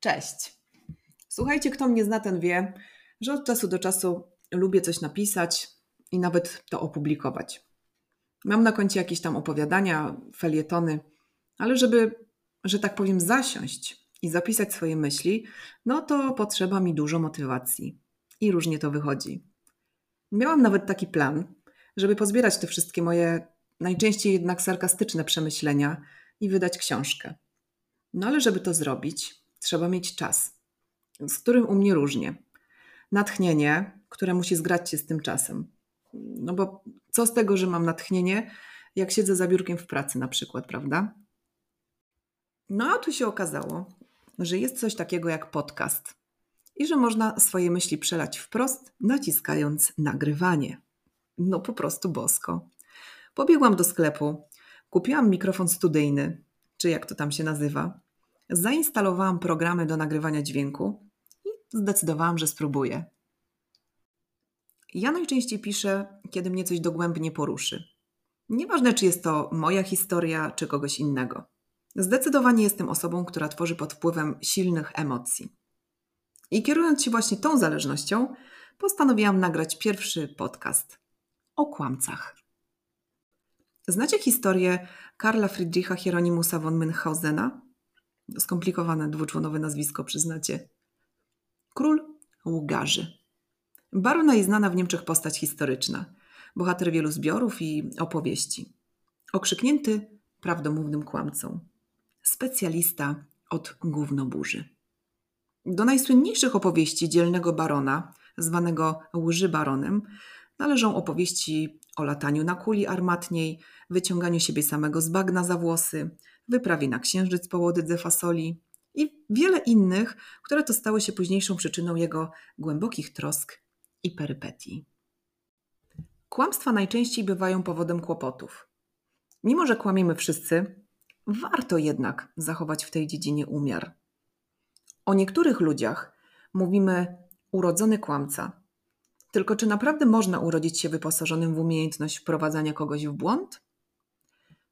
Cześć. Słuchajcie, kto mnie zna, ten wie, że od czasu do czasu lubię coś napisać i nawet to opublikować. Mam na koncie jakieś tam opowiadania, felietony, ale żeby, że tak powiem, zasiąść i zapisać swoje myśli, no to potrzeba mi dużo motywacji. I różnie to wychodzi. Miałam nawet taki plan, żeby pozbierać te wszystkie moje najczęściej jednak sarkastyczne przemyślenia i wydać książkę. No ale żeby to zrobić, trzeba mieć czas, z którym u mnie różnie. Natchnienie, które musi zgrać się z tym czasem. No bo co z tego, że mam natchnienie, jak siedzę za biurkiem w pracy na przykład, prawda? No a tu się okazało, że jest coś takiego jak podcast i że można swoje myśli przelać wprost, naciskając nagrywanie. No po prostu bosko. Pobiegłam do sklepu, kupiłam mikrofon studyjny, czy jak to tam się nazywa. Zainstalowałam programy do nagrywania dźwięku i zdecydowałam, że spróbuję. Ja najczęściej piszę, kiedy mnie coś dogłębnie poruszy. Nieważne, czy jest to moja historia, czy kogoś innego. Zdecydowanie jestem osobą, która tworzy pod wpływem silnych emocji. I kierując się właśnie tą zależnością, postanowiłam nagrać pierwszy podcast o kłamcach. Znacie historię Karla Friedricha Hieronymusa von Münchhausena? Skomplikowane dwuczłonowe nazwisko, przyznacie. Król łgarzy. Barona jest znana w Niemczech postać historyczna, bohater wielu zbiorów i opowieści. Okrzyknięty prawdomównym kłamcą. Specjalista od gównoburzy. Do najsłynniejszych opowieści dzielnego barona, zwanego łży baronem, należą opowieści o lataniu na kuli armatniej, wyciąganiu siebie samego z bagna za włosy, wyprawie na księżyc po łodydze fasoli i wiele innych, które to stały się późniejszą przyczyną jego głębokich trosk i perypetii. Kłamstwa najczęściej bywają powodem kłopotów. Mimo, że kłamiemy wszyscy, warto jednak zachować w tej dziedzinie umiar. O niektórych ludziach mówimy urodzony kłamca. Tylko czy naprawdę można urodzić się wyposażonym w umiejętność wprowadzania kogoś w błąd?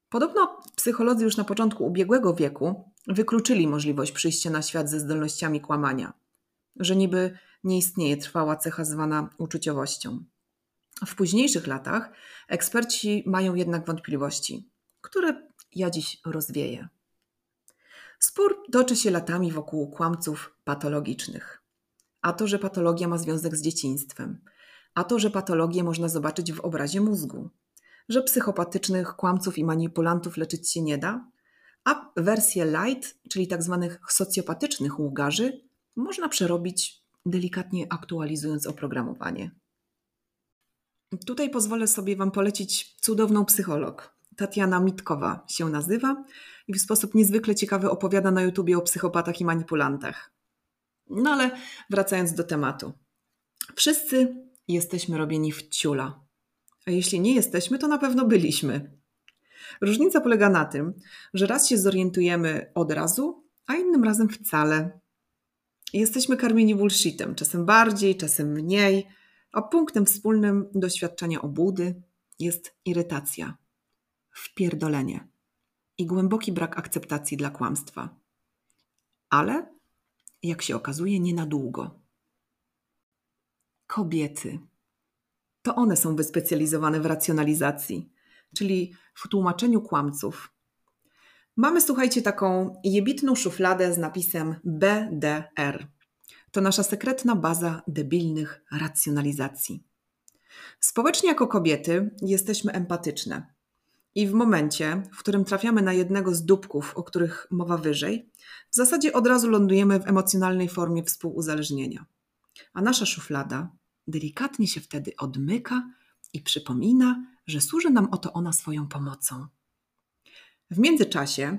Podobno psycholodzy już na początku ubiegłego wieku wykluczyli możliwość przyjścia na świat ze zdolnościami kłamania, że niby nie istnieje trwała cecha zwana uczuciowością. W późniejszych latach eksperci mają jednak wątpliwości, które ja dziś rozwieję. Spór toczy się latami wokół kłamców patologicznych. A to, że patologia ma związek z dzieciństwem, a to, że patologię można zobaczyć w obrazie mózgu, że psychopatycznych kłamców i manipulantów leczyć się nie da, a wersję light, czyli tzw. Tak socjopatycznych ługarzy, można przerobić delikatnie aktualizując oprogramowanie. Tutaj pozwolę sobie Wam polecić cudowną psycholog. Tatiana Mitkowa się nazywa i w sposób niezwykle ciekawy opowiada na YouTubie o psychopatach i manipulantach. No ale wracając do tematu. Wszyscy jesteśmy robieni w ciula. A jeśli nie jesteśmy, to na pewno byliśmy. Różnica polega na tym, że raz się zorientujemy od razu, a innym razem wcale. Jesteśmy karmieni bullshitem, czasem bardziej, czasem mniej, a punktem wspólnym doświadczenia obudy jest irytacja, wpierdolenie i głęboki brak akceptacji dla kłamstwa. Ale, jak się okazuje, nie na długo. Kobiety to one są wyspecjalizowane w racjonalizacji, czyli w tłumaczeniu kłamców. Mamy, słuchajcie, taką jebitną szufladę z napisem BDR. To nasza sekretna baza debilnych racjonalizacji. Społecznie jako kobiety jesteśmy empatyczne. I w momencie, w którym trafiamy na jednego z dupków, o których mowa wyżej, w zasadzie od razu lądujemy w emocjonalnej formie współuzależnienia. A nasza szuflada delikatnie się wtedy odmyka i przypomina, że służy nam oto ona swoją pomocą. W międzyczasie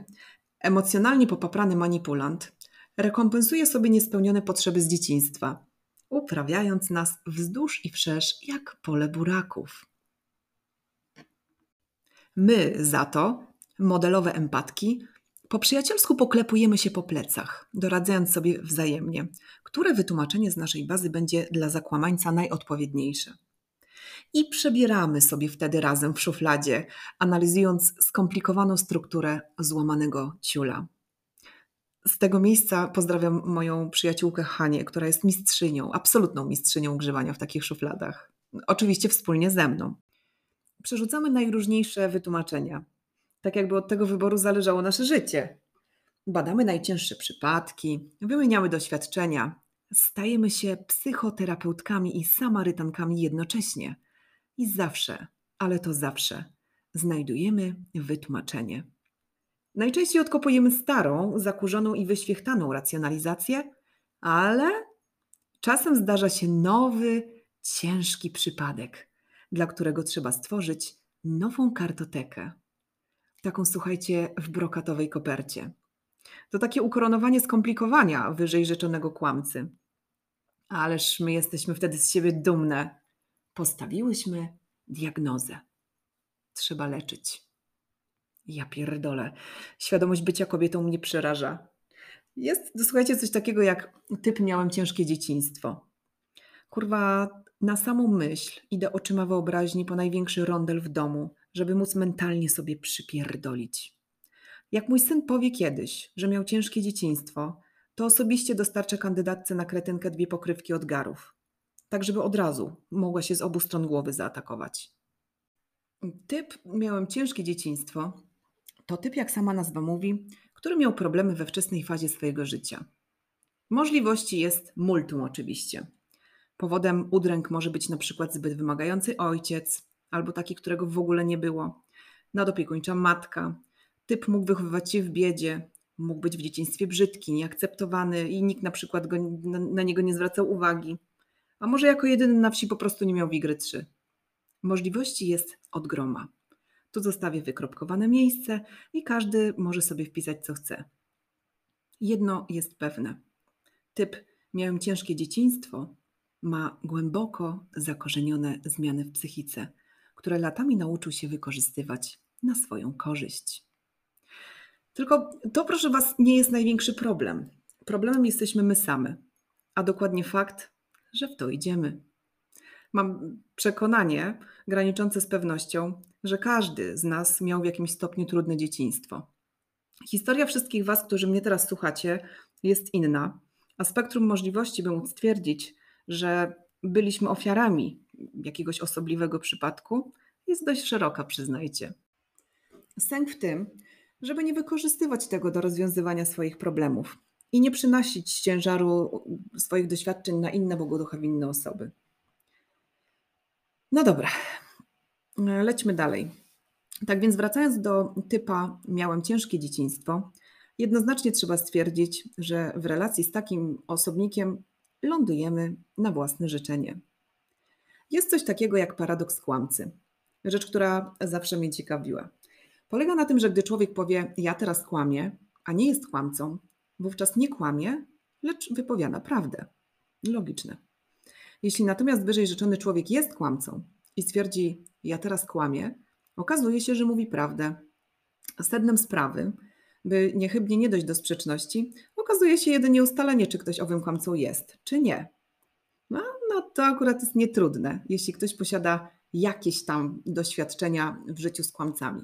emocjonalnie popaprany manipulant rekompensuje sobie niespełnione potrzeby z dzieciństwa, uprawiając nas wzdłuż i wszerz jak pole buraków. My za to, modelowe empatki, po przyjacielsku poklepujemy się po plecach, doradzając sobie wzajemnie, które wytłumaczenie z naszej bazy będzie dla zakłamańca najodpowiedniejsze. I przebieramy sobie wtedy razem w szufladzie, analizując skomplikowaną strukturę złamanego ciula. z tego miejsca pozdrawiam moją przyjaciółkę Hanię, która jest mistrzynią, absolutną mistrzynią grzewania w takich szufladach. Oczywiście wspólnie ze mną. Przerzucamy najróżniejsze wytłumaczenia, tak jakby od tego wyboru zależało nasze życie. Badamy najcięższe przypadki, wymieniamy doświadczenia, stajemy się psychoterapeutkami i samarytankami jednocześnie. I zawsze, ale to zawsze, znajdujemy wytłumaczenie. Najczęściej odkopujemy starą, zakurzoną i wyświechtaną racjonalizację, ale czasem zdarza się nowy, ciężki przypadek, dla którego trzeba stworzyć nową kartotekę. Taką, słuchajcie, w brokatowej kopercie. To takie ukoronowanie skomplikowania wyżej rzeczonego kłamcy. Ależ my jesteśmy wtedy z siebie dumne. Postawiłyśmy diagnozę. Trzeba leczyć. Ja pierdolę. Świadomość bycia kobietą mnie przeraża. Jest, słuchajcie, coś takiego jak typ miałem ciężkie dzieciństwo. Kurwa, na samą myśl idę oczyma wyobraźni po największy rondel w domu, żeby móc mentalnie sobie przypierdolić. Jak mój syn powie kiedyś, że miał ciężkie dzieciństwo, to osobiście dostarczę kandydatce na kretynkę dwie pokrywki od garów, tak żeby od razu mogła się z obu stron głowy zaatakować. Typ miałem ciężkie dzieciństwo to typ, jak sama nazwa mówi, który miał problemy we wczesnej fazie swojego życia. Możliwości jest multum oczywiście. Powodem udręk może być na przykład zbyt wymagający ojciec, albo taki, którego w ogóle nie było, nadopiekuńcza matka. Typ mógł wychowywać się w biedzie, mógł być w dzieciństwie brzydki, nieakceptowany i nikt na przykład go, na, na niego nie zwracał uwagi. A może jako jedyny na wsi po prostu nie miał wigry 3. Możliwości jest od groma. Tu zostawię wykropkowane miejsce i każdy może sobie wpisać co chce. Jedno jest pewne. Typ miałem ciężkie dzieciństwo ma głęboko zakorzenione zmiany w psychice, które latami nauczył się wykorzystywać na swoją korzyść. Tylko to, proszę Was, nie jest największy problem. Problemem jesteśmy my same, a dokładnie fakt, że w to idziemy. Mam przekonanie, graniczące z pewnością, że każdy z nas miał w jakimś stopniu trudne dzieciństwo. Historia wszystkich Was, którzy mnie teraz słuchacie, jest inna, a spektrum możliwości, by móc stwierdzić, że byliśmy ofiarami jakiegoś osobliwego przypadku, jest dość szeroka, przyznajcie. Sęk w tym, żeby nie wykorzystywać tego do rozwiązywania swoich problemów i nie przynosić ciężaru swoich doświadczeń na inne bogoduchowinne osoby. No dobra, lećmy dalej. Tak więc wracając do typa miałem ciężkie dzieciństwo, jednoznacznie trzeba stwierdzić, że w relacji z takim osobnikiem lądujemy na własne życzenie. Jest coś takiego jak paradoks kłamcy. Rzecz, która zawsze mnie ciekawiła. Polega na tym, że gdy człowiek powie ja teraz kłamię, a nie jest kłamcą, wówczas nie kłamie, lecz wypowiada prawdę. Logiczne. Jeśli natomiast wyżej rzeczony człowiek jest kłamcą i stwierdzi, ja teraz kłamię, okazuje się, że mówi prawdę. Sednem sprawy, by niechybnie nie dojść do sprzeczności, okazuje się jedynie ustalenie, czy ktoś owym kłamcą jest, czy nie. No, no to akurat jest nietrudne, jeśli ktoś posiada jakieś tam doświadczenia w życiu z kłamcami.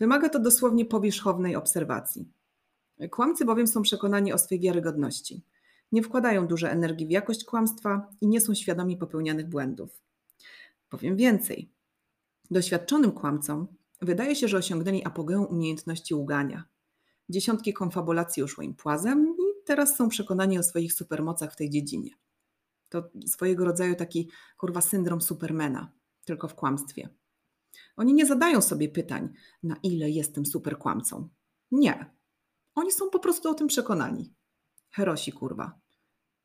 Wymaga to dosłownie powierzchownej obserwacji. Kłamcy bowiem są przekonani o swej wiarygodności nie wkładają dużo energii w jakość kłamstwa i nie są świadomi popełnianych błędów. Powiem więcej. Doświadczonym kłamcom wydaje się, że osiągnęli apogeum umiejętności ługania. Dziesiątki konfabulacji uszło im płazem i teraz są przekonani o swoich supermocach w tej dziedzinie. To swojego rodzaju taki kurwa syndrom supermana, tylko w kłamstwie. Oni nie zadają sobie pytań, na ile jestem superkłamcą. Nie. Oni są po prostu o tym przekonani. Herosi, kurwa.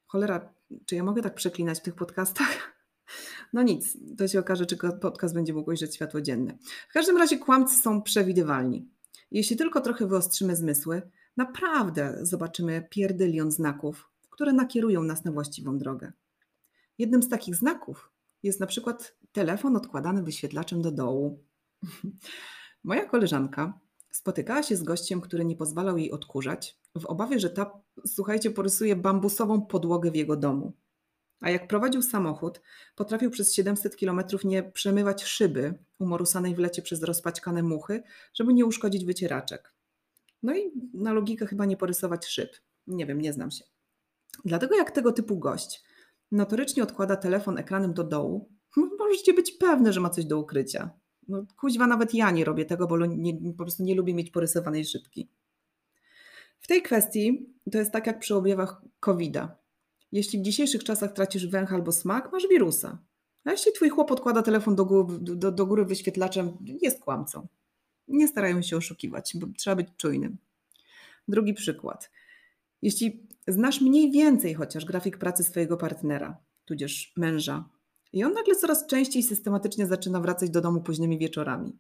Cholera, czy ja mogę tak przeklinać w tych podcastach? No nic, to się okaże, czy podcast będzie mógł ujrzeć światło dzienne. W każdym razie kłamcy są przewidywalni. Jeśli tylko trochę wyostrzymy zmysły, naprawdę zobaczymy pierdylion znaków, które nakierują nas na właściwą drogę. Jednym z takich znaków jest na przykład telefon odkładany wyświetlaczem do dołu. Moja koleżanka spotykała się z gościem, który nie pozwalał jej odkurzać, w obawie, że ta, słuchajcie, porysuje bambusową podłogę w jego domu. A jak prowadził samochód, potrafił przez 700 kilometrów nie przemywać szyby umorusanej w lecie przez rozpaćkane muchy, żeby nie uszkodzić wycieraczek. No i na logikę chyba nie porysować szyb. Nie wiem, nie znam się. Dlatego jak tego typu gość notorycznie odkłada telefon ekranem do dołu, możecie być pewne, że ma coś do ukrycia. No, kuźwa, nawet ja nie robię tego, bo nie, po prostu nie lubię mieć porysowanej szybki. W tej kwestii to jest tak jak przy objawach COVID-a. Jeśli w dzisiejszych czasach tracisz węch albo smak, masz wirusa. A jeśli twój chłop odkłada telefon do góry, do, do góry wyświetlaczem, jest kłamcą. Nie starają się oszukiwać, bo trzeba być czujnym. Drugi przykład. Jeśli znasz mniej więcej chociaż grafik pracy swojego partnera, tudzież męża, i on nagle coraz częściej systematycznie zaczyna wracać do domu późnymi wieczorami.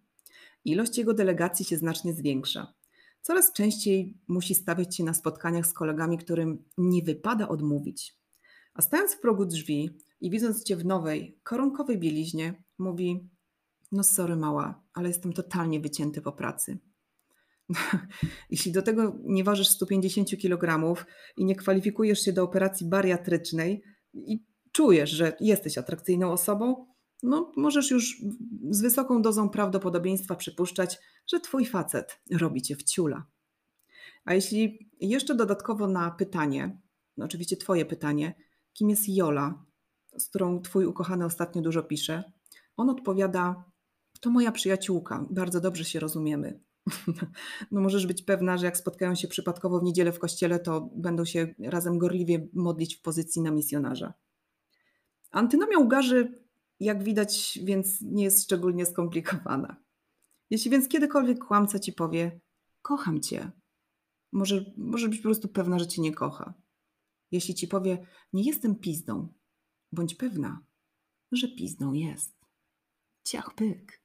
Ilość jego delegacji się znacznie zwiększa. Coraz częściej musi stawiać się na spotkaniach z kolegami, którym nie wypada odmówić. A stając w progu drzwi i widząc cię w nowej, koronkowej bieliźnie, mówi: No, sorry, mała, ale jestem totalnie wycięty po pracy. Jeśli do tego nie ważysz 150 kg i nie kwalifikujesz się do operacji bariatrycznej i czujesz, że jesteś atrakcyjną osobą, no możesz już z wysoką dozą prawdopodobieństwa przypuszczać, że twój facet robi cię w ciula. A jeśli jeszcze dodatkowo na pytanie, no oczywiście twoje pytanie, kim jest Jola, z którą twój ukochany ostatnio dużo pisze, on odpowiada, to moja przyjaciółka, bardzo dobrze się rozumiemy. No możesz być pewna, że jak spotkają się przypadkowo w niedzielę w kościele, to będą się razem gorliwie modlić w pozycji na misjonarza. Antynomia ugarzy, jak widać, więc nie jest szczególnie skomplikowana. Jeśli więc kiedykolwiek kłamca ci powie, kocham cię, może, może być po prostu pewna, że cię nie kocha. Jeśli ci powie, nie jestem pizdą, bądź pewna, że pizdą jest. Ciach pyk.